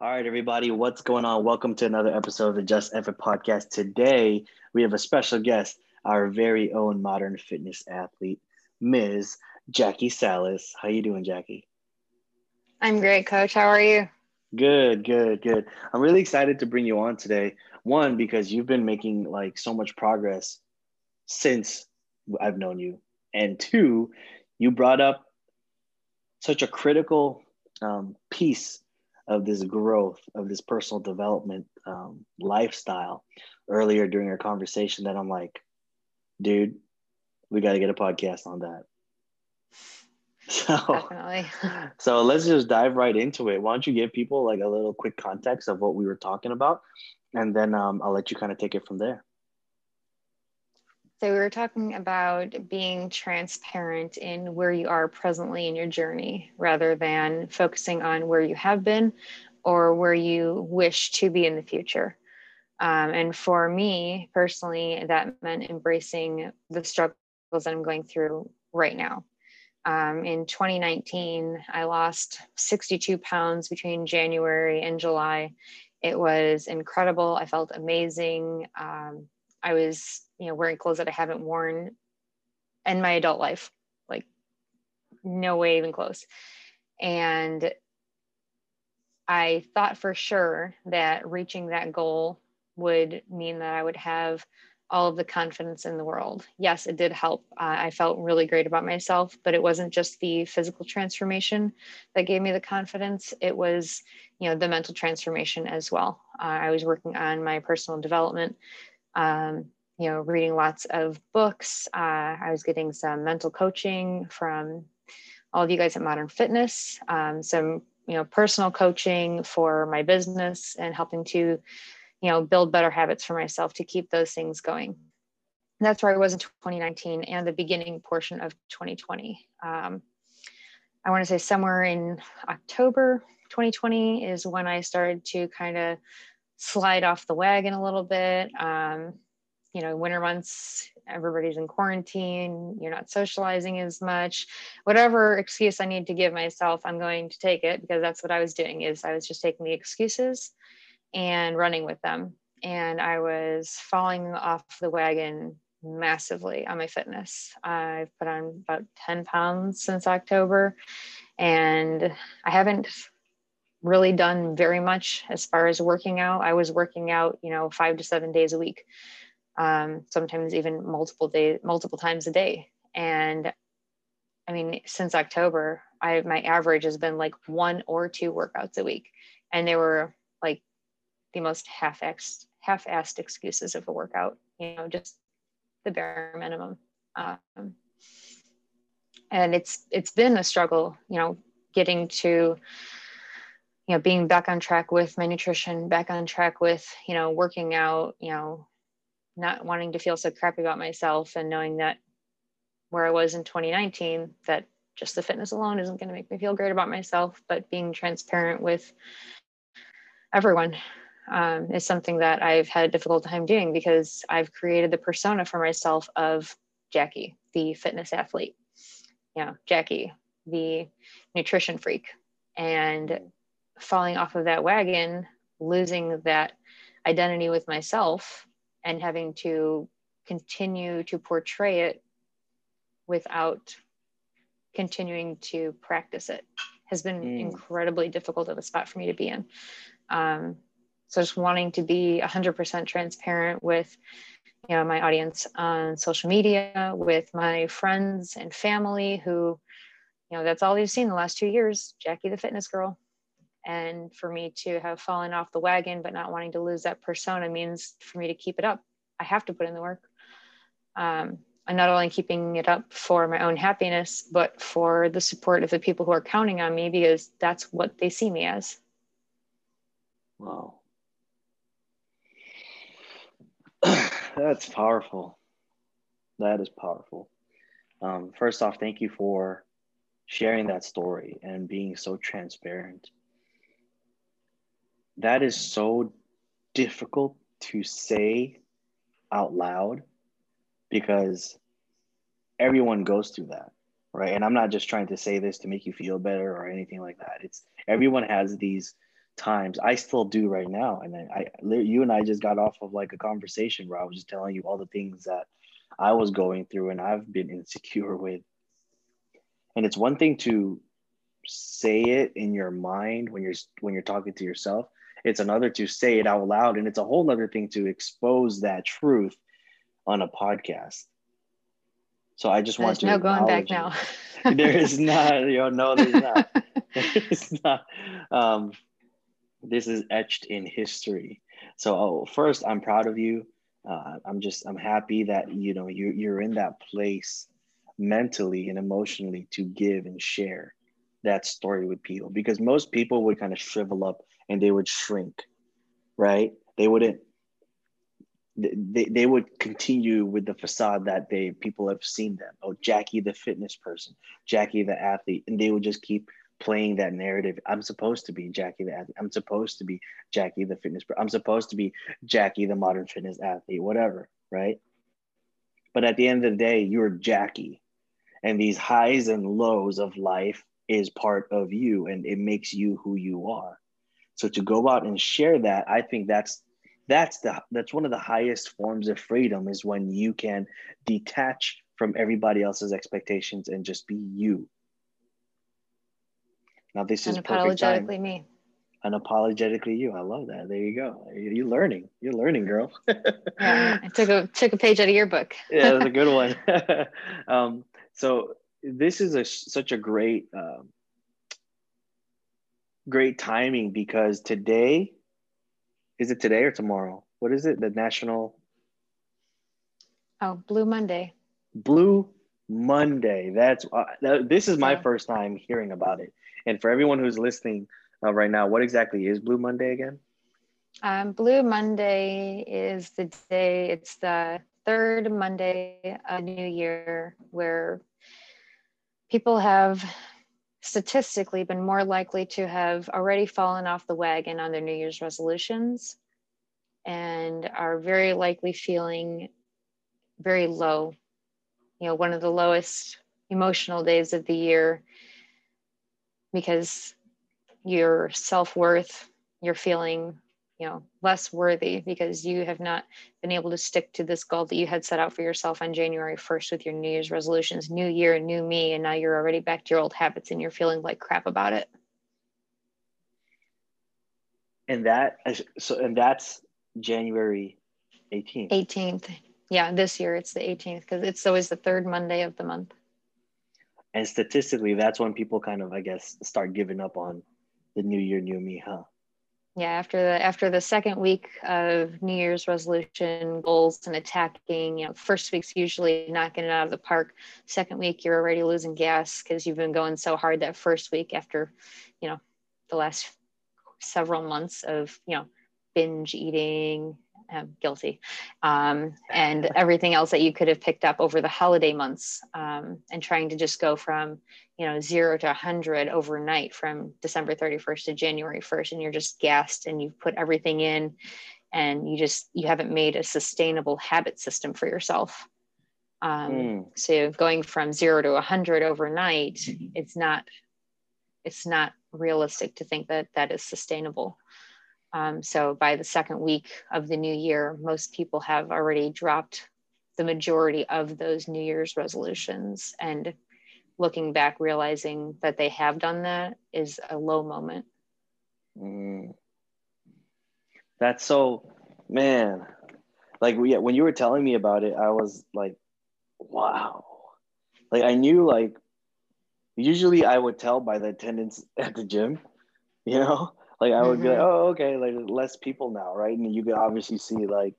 All right, everybody, what's going on? Welcome to another episode of the Just Effort podcast. Today, we have a special guest, our very own modern fitness athlete, Ms. Jaki Sallis. How you doing, Jaki? I'm great, Coach. How are you? Good, good, good. I'm really excited to bring you on today. One, because you've been making like so much progress since I've known you, and two, you brought up such a critical um, piece of this growth of this personal development um, lifestyle earlier during our conversation that I'm like, dude, we got to get a podcast on that. So, Definitely. so let's just dive right into it. Why don't you give people like a little quick context of what we were talking about, and then um, I'll let you kind of take it from there. So we were talking about being transparent in where you are presently in your journey rather than focusing on where you have been or where you wish to be in the future. Um, and for me personally, that meant embracing the struggles that I'm going through right now. Um, in 2019, I lost 62 pounds between January and July. It was incredible. I felt amazing. Um, I was you know wearing clothes that i haven't worn in my adult life like no way even close. And i thought for sure that reaching that goal would mean that i would have all of the confidence in the world. Yes it did help. Uh, i felt really great about myself but it wasn't just the physical transformation that gave me the confidence. It was you know the mental transformation as well. Uh, i was working on my personal development um, you know, reading lots of books. Uh, I was getting some mental coaching from all of you guys at Modern Fitness, um, some, you know, personal coaching for my business and helping to, you know, build better habits for myself to keep those things going. And that's where I was in 2019 and the beginning portion of 2020. Um, I want to say somewhere in October 2020 is when I started to kind of slide off the wagon a little bit. Um, you know winter months everybody's in quarantine you're not socializing as much. Whatever excuse i need to give myself i'm going to take it because that's what i was doing is i was just taking the excuses and running with them. And i was falling off the wagon massively on my fitness. I've put on about 10 pounds since october and i haven't really done very much as far as working out i was working out you know five to seven days a week um, sometimes even multiple days, multiple times a day. And I mean, since October, I my average has been like one or two workouts a week, and they were like the most half-assed, half-assed excuses of a workout. You know, just the bare minimum. Um, and it's it's been a struggle. You know, getting to you know being back on track with my nutrition back on track with you know working out you know not wanting to feel so crappy about myself and knowing that where I was in 2019, that just the fitness alone isn't going to make me feel great about myself, but being transparent with everyone um, is something that I've had a difficult time doing because I've created the persona for myself of Jaki, the fitness athlete. You know, Jaki, the nutrition freak. And falling off of that wagon, losing that identity with myself and having to continue to portray it without continuing to practice it has been mm. incredibly difficult of a spot for me to be in. Um, so just wanting to be 100% transparent with you know my audience on social media with my friends and family who you know that's all they've seen the last two years jaki the fitness girl and for me to have fallen off the wagon but not wanting to lose that persona means for me to keep it up. I have to put in the work. Um, and not only keeping it up for my own happiness but for the support of the people who are counting on me because that's what they see me as. Wow. That's powerful. That is powerful. Um, first off thank you for sharing that story and being so transparent that is so difficult to say out loud because everyone goes through that right and i'm not just trying to say this to make you feel better or anything like that it's everyone has these times. I still do right now. And I, you and I just got off of like a conversation where I was just telling you all the things that I was going through and I've been insecure with. And it's one thing to say it in your mind when you're when you're talking to yourself. It's another to say it out loud, and it's a whole other thing to expose that truth on a podcast. So I just want there's to no going back now. there is not, you know, no, there's not. there's not. Um, this is etched in history. So oh, first, I'm proud of you. Uh, I'm just I'm happy that you know you you're in that place mentally and emotionally to give and share that story with people because most people would kind of shrivel up and they would shrink, right? They wouldn't they, they would continue with the facade that they people have seen them. Oh, Jaki the fitness person, Jaki the athlete, and they would just keep playing that narrative. I'm supposed to be Jaki the athlete. I'm supposed to be Jaki the fitness. Person, I'm supposed to be Jaki the modern fitness athlete. Whatever, right? But at the end of the day, you're Jaki, and these highs and lows of life is part of you, and it makes you who you are. So to go out and share that, I think that's that's the that's one of the highest forms of freedom is when you can detach from everybody else's expectations and just be you. Now this is unapologetically me. Unapologetically you. I love that. There you go. You're learning. You're learning girl. Yeah i took a took a page out of your book. Yeah that's a good one. Um, so this is a such a great um, great timing because today is it today or tomorrow? What is it? The national. Oh, Blue Monday. Blue Monday. That's uh, this is my yeah. first time hearing about it. And for everyone who's listening uh, right now, what exactly is Blue Monday again? Um, Blue Monday is the day. It's the third Monday of New Year where people have statistically been more likely to have already fallen off the wagon on their New Year's resolutions and are very likely feeling very low. You know, one of the lowest emotional days of the year because your self worth, you're feeling you know less worthy because you have not been able to stick to this goal that you had set out for yourself on January 1st with your New Year's resolutions, new year, new me, and now you're already back to your old habits and you're feeling like crap about it. And that so and that's January 18th. 18th. Yeah, this year it's the 18th because it's always the third Monday of the month. And statistically, that's when people kind of, I guess, start giving up on the new year, new me, huh? Yeah after the after the second week of new year's resolution goals and attacking you know first week's usually knocking it out of the park. Second week you're already losing gas because you've been going so hard that first week after you know the last several months of you know binge eating I'm guilty, um, and everything else that you could have picked up over the holiday months, um, and trying to just go from you know zero to 100 overnight from December 31st to January 1st, and you're just gassed, and you've put everything in, and you just you haven't made a sustainable habit system for yourself. Um, mm. So going from zero to 100 overnight, it's not it's not realistic to think that that is sustainable. Um, so by the second week of the new year, most people have already dropped the majority of those New Year's resolutions. And looking back, realizing that they have done that is a low moment. Mm. That's so, man. Like when you were telling me about it, I was like, wow. Like I knew like usually I would tell by the attendance at the gym, you know, like I would mm-hmm. be like, mm-hmm. oh, okay, like less people now, right? And you can obviously see like,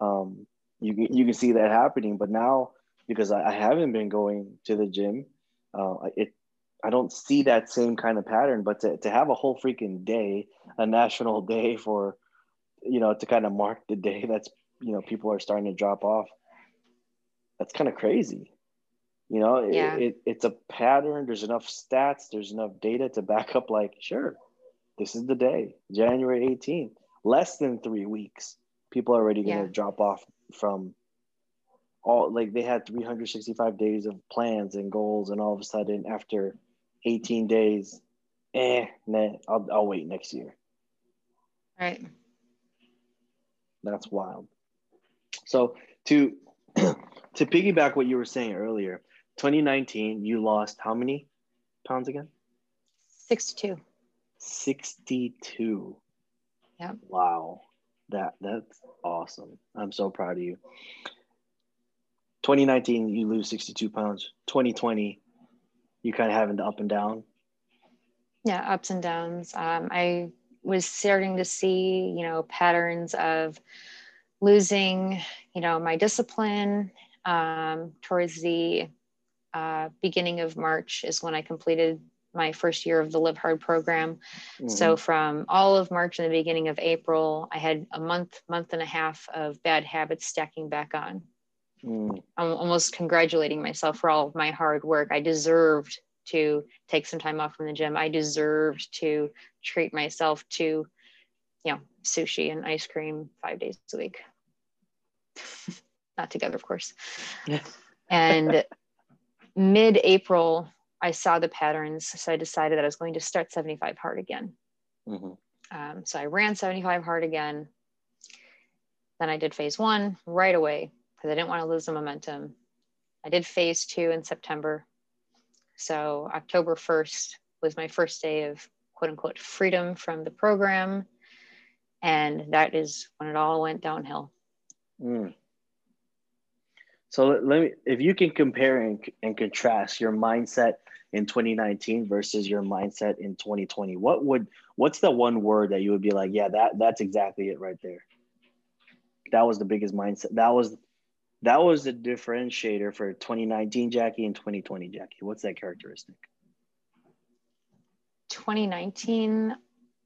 um, you can you can see that happening. But now because I, I haven't been going to the gym, uh, it I don't see that same kind of pattern. But to to have a whole freaking day, a national day for, you know, to kind of mark the day that's you know people are starting to drop off. That's kind of crazy. You know, yeah. it, it, it's a pattern. There's enough stats. There's enough data to back up. Like, sure, this is the day, January 18th. Less than three weeks, people are already going to yeah. drop off from all like they had 365 days of plans and goals, and all of a sudden, after 18 days, eh, nah, I'll, I'll wait next year. Right. That's wild. So to to piggyback what you were saying earlier, 2019, you lost how many pounds again? 62. 62. Yeah. Wow. That that's awesome. I'm so proud of you. 2019, you lose 62 pounds. 2020, you kind of having the up and down. Yeah, ups and downs. Um, I was starting to see, you know, patterns of losing, you know, my discipline. Um, towards the uh, beginning of March is when I completed my first year of the Live Hard program. Mm-hmm. So from all of March and the beginning of April, I had a month, month and a half of bad habits stacking back on. Mm. I'm almost congratulating myself for all of my hard work. I deserved to take some time off from the gym. I deserved to treat myself to, you know, sushi and ice cream five days a week. Not together, of course. and mid April, I saw the patterns. So I decided that I was going to start 75 hard again. Mm-hmm. Um, so I ran 75 hard again. Then I did phase one right away because I didn't want to lose the momentum. I did phase two in September. So October 1st was my first day of quote unquote freedom from the program. And that is when it all went downhill. Mm. So let me, if you can compare and, and contrast your mindset in 2019 versus your mindset in 2020, what would, what's the one word that you would be like, yeah, that that's exactly it right there. That was the biggest mindset. That was that was the differentiator for 2019 Jaki and 2020 Jaki. What's that characteristic? 2019,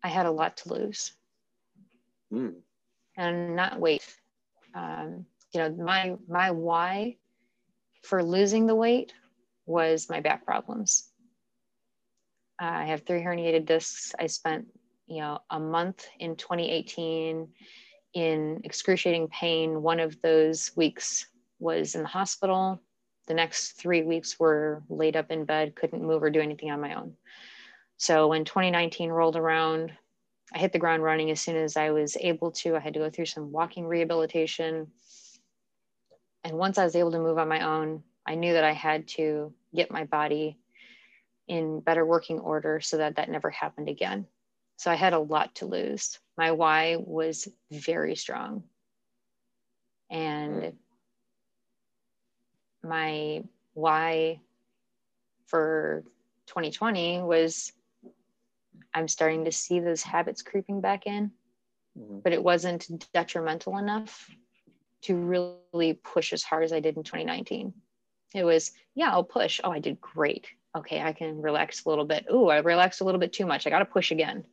I had a lot to lose. Mm. And not weight. Um, you know, my my why for losing the weight was my back problems. I have three herniated discs. I spent, you know, a month in 2018 in excruciating pain. One of those weeks was in the hospital. The next three weeks were laid up in bed, couldn't move or do anything on my own. So when 2019 rolled around, I hit the ground running as soon as I was able to. I had to go through some walking rehabilitation. And once I was able to move on my own, I knew that I had to get my body in better working order so that that never happened again. So I had a lot to lose my why was very strong. And my why for 2020 was I'm starting to see those habits creeping back in, mm-hmm. but it wasn't detrimental enough to really push as hard as I did in 2019. It was, yeah, I'll push. Oh, I did great. Okay, I can relax a little bit. Oh, I relaxed a little bit too much. I got to push again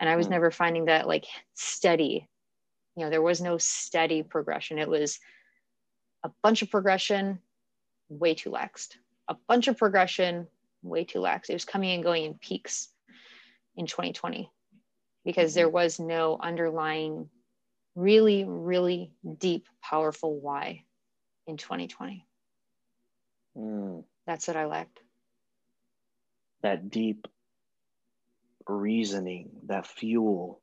and i was mm. never finding that like steady you know there was no steady progression it was a bunch of progression way too laxed a bunch of progression way too lax it was coming and going in peaks in 2020 because there mm-hmm. was no underlying really really deep powerful why in 2020 mm. that's what i lacked that deep reasoning, that fuel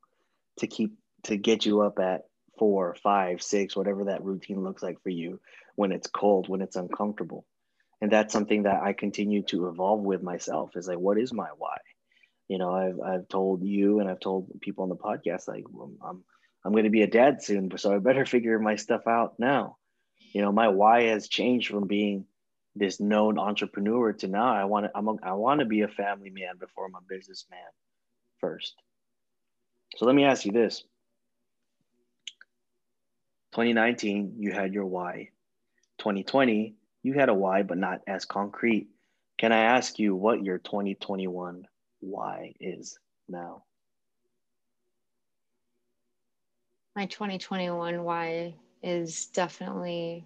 to keep to get you up at four, five, six, whatever that routine looks like for you when it's cold, when it's uncomfortable. And that's something that I continue to evolve with myself is like, what is my why? You know, I've, I've told you and I've told people on the podcast, like, I'm, I'm going to be a dad soon, so I better figure my stuff out now. You know, my why has changed from being this known entrepreneur to now I want to, I'm a, I want to be a family man before I'm a businessman first. So let me ask you this 2019, you had your why. 2020, you had a why, but not as concrete. Can I ask you what your 2021 why is now? My 2021 why is definitely,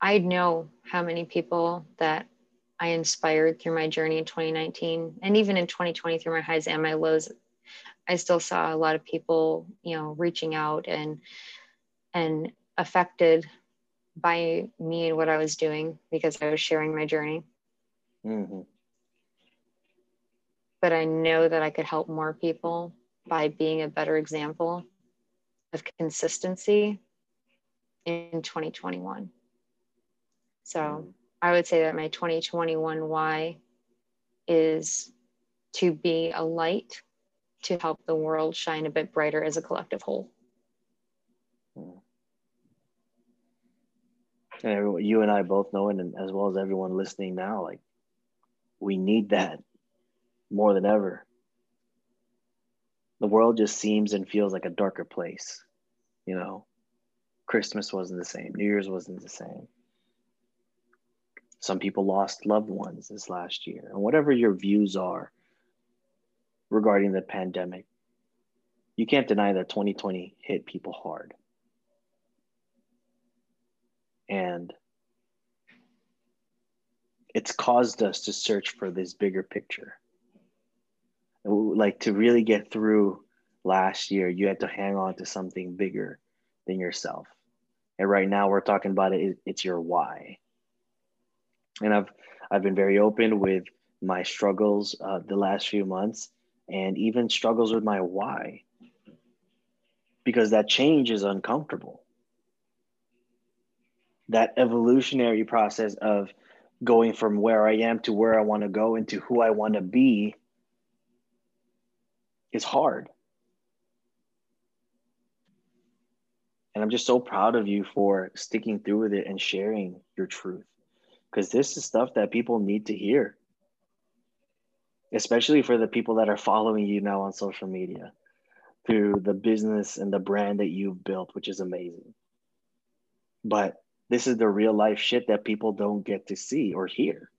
I know how many people that I inspired through my journey in 2019 and even in 2020 through my highs and my lows. I still saw a lot of people, you know, reaching out and and affected by me and what I was doing because I was sharing my journey. Mm-hmm. But I know that I could help more people by being a better example of consistency in 2021. So mm. I would say that my 2021 why is to be a light to help the world shine a bit brighter as a collective whole. Mm. And you and I both know, it, and as well as everyone listening now, like we need that more than ever. The world just seems and feels like a darker place. You know, Christmas wasn't the same, New Year's wasn't the same. Some people lost loved ones this last year. And whatever your views are regarding the pandemic, you can't deny that 2020 hit people hard. And it's caused us to search for this bigger picture. Like to really get through last year, you had to hang on to something bigger than yourself. And right now we're talking about it, it's your why. And I've I've been very open with my struggles uh, the last few months and even struggles with my why because that change is uncomfortable. That evolutionary process of going from where I am to where I want to go into who I want to be is hard. And I'm just so proud of you for sticking through with it and sharing your truth. Because this is stuff that people need to hear, especially for the people that are following you now on social media through the business and the brand that you've built, which is amazing. But this is the real life shit that people don't get to see or hear.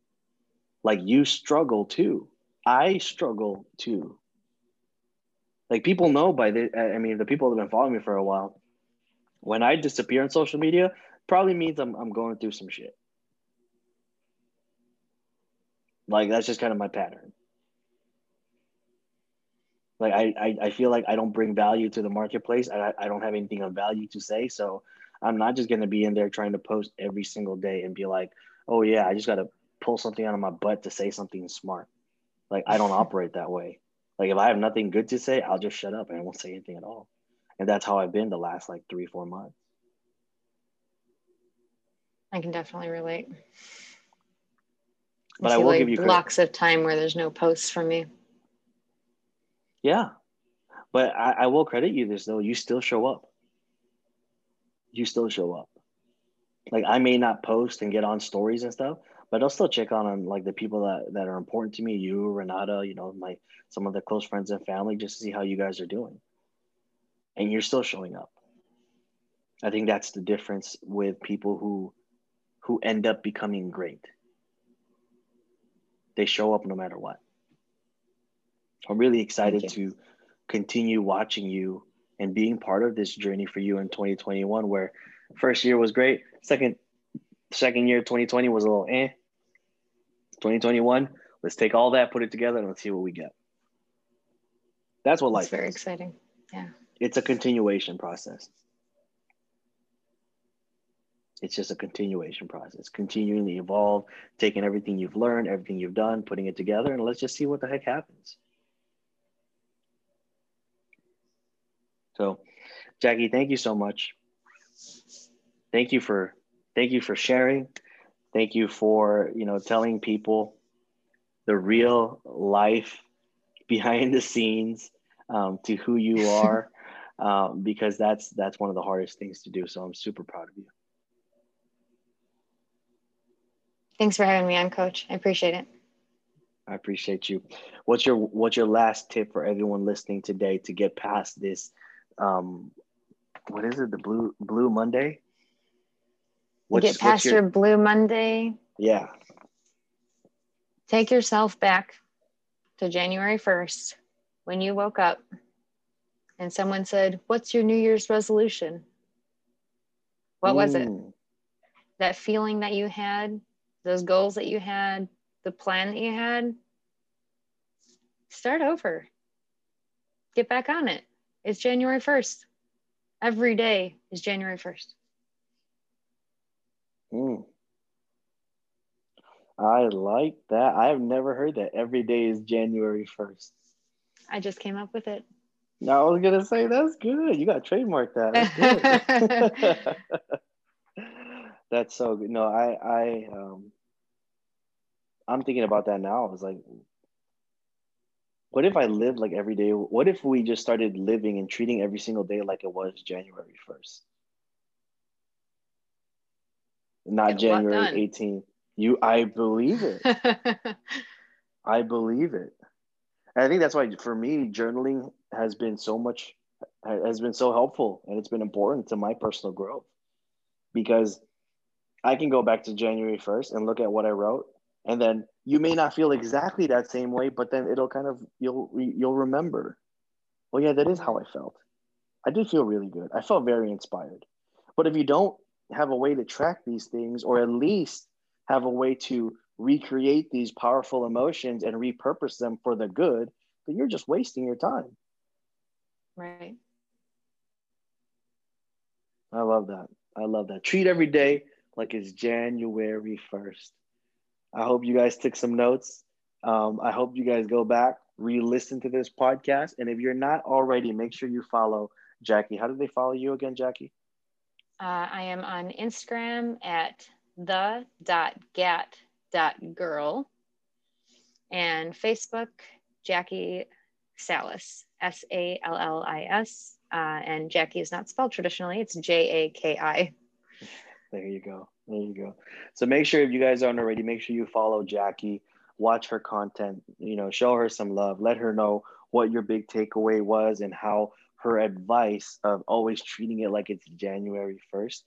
Like you struggle too. I struggle too. Like people know by the, I mean, the people that have been following me for a while, when I disappear on social media, probably means I'm, I'm going through some shit. Like that's just kind of my pattern. Like I, I, I feel like I don't bring value to the marketplace. I, I don't have anything of value to say. So I'm not just going to be in there trying to post every single day and be like, oh yeah, I just got to pull something out of my butt to say something smart. Like I don't operate that way. Like if I have nothing good to say, I'll just shut up and I won't say anything at all. And that's how I've been the last like three, four months. I can definitely relate. But I, I will like give you blocks of time where there's no posts from me. Yeah. But I, I will credit you this though. You still show up you still show up. Like I may not post and get on stories and stuff, but I'll still check on, on like the people that, that are important to me, you, Renata, you know, my some of the close friends and family, just to see how you guys are doing. And you're still showing up. I think that's the difference with people who who end up becoming great. They show up no matter what. I'm really excited to continue watching you and being part of this journey for you in 2021 where first year was great. Second second year 2020 was a little eh. 2021 let's take all that put it together and let's see what we get. That's what life it's very is. exciting. Yeah. It's a continuation process it's just a continuation process continuing to evolve taking everything you've learned everything you've done putting it together and let's just see what the heck happens So, Jaki, thank you so much. Thank you for thank you for sharing. Thank you for you know telling people the real life behind the scenes um, to who you are, um, because that's that's one of the hardest things to do. So I'm super proud of you. Thanks for having me on, Coach. I appreciate it. I appreciate you. What's your what's your last tip for everyone listening today to get past this um, what is it? The blue blue Monday. What's, get past your, your blue Monday. Yeah. Take yourself back to January first when you woke up, and someone said, "What's your New Year's resolution?" What was it? That feeling that you had, those goals that you had, the plan that you had. Start over. Get back on it. It's January 1st. Every day is January 1st. Mm. I like that. I have never heard that. Every day is January 1st. I just came up with it. No, I was gonna say that's good. You got to trademark that. That's, so good. No, I, I, um, I'm thinking about that now. I was like, what if I lived like every day? What if we just started living and treating every single day like it was January 1st? Not January 18th. You I believe it. I believe it. And I think that's why for me journaling has been so much has been so helpful and it's been important to my personal growth because I can go back to January 1st and look at what I wrote. And then you may not feel exactly that same way but then it'll kind of you'll you'll remember. Well yeah that is how i felt. I did feel really good. I felt very inspired. But if you don't have a way to track these things or at least have a way to recreate these powerful emotions and repurpose them for the good then you're just wasting your time. Right. I love that. I love that. Treat every day like it's january 1st I hope you guys took some notes. Um, I hope you guys go back, re listen to this podcast. And if you're not already, make sure you follow Jaki. How do they follow you again, Jaki? Uh, I am on Instagram at the.gat.girl and Facebook, Jaki Sallis, S A L L I S. Uh, and Jaki is not spelled traditionally, it's J A K I. There you go. There you go. So make sure if you guys aren't already, make sure you follow Jaki, watch her content, you know, show her some love, let her know what your big takeaway was and how her advice of always treating it like it's January 1st.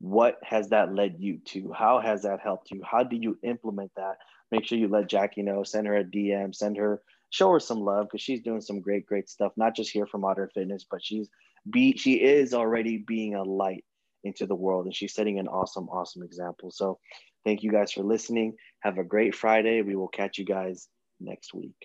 What has that led you to? How has that helped you? How do you implement that? Make sure you let Jaki know, send her a DM, send her, show her some love because she's doing some great, great stuff, not just here for modern fitness, but she's be she is already being a light into the world. And she's setting an awesome, awesome example. So thank you guys for listening. Have a great Friday. We will catch you guys next week.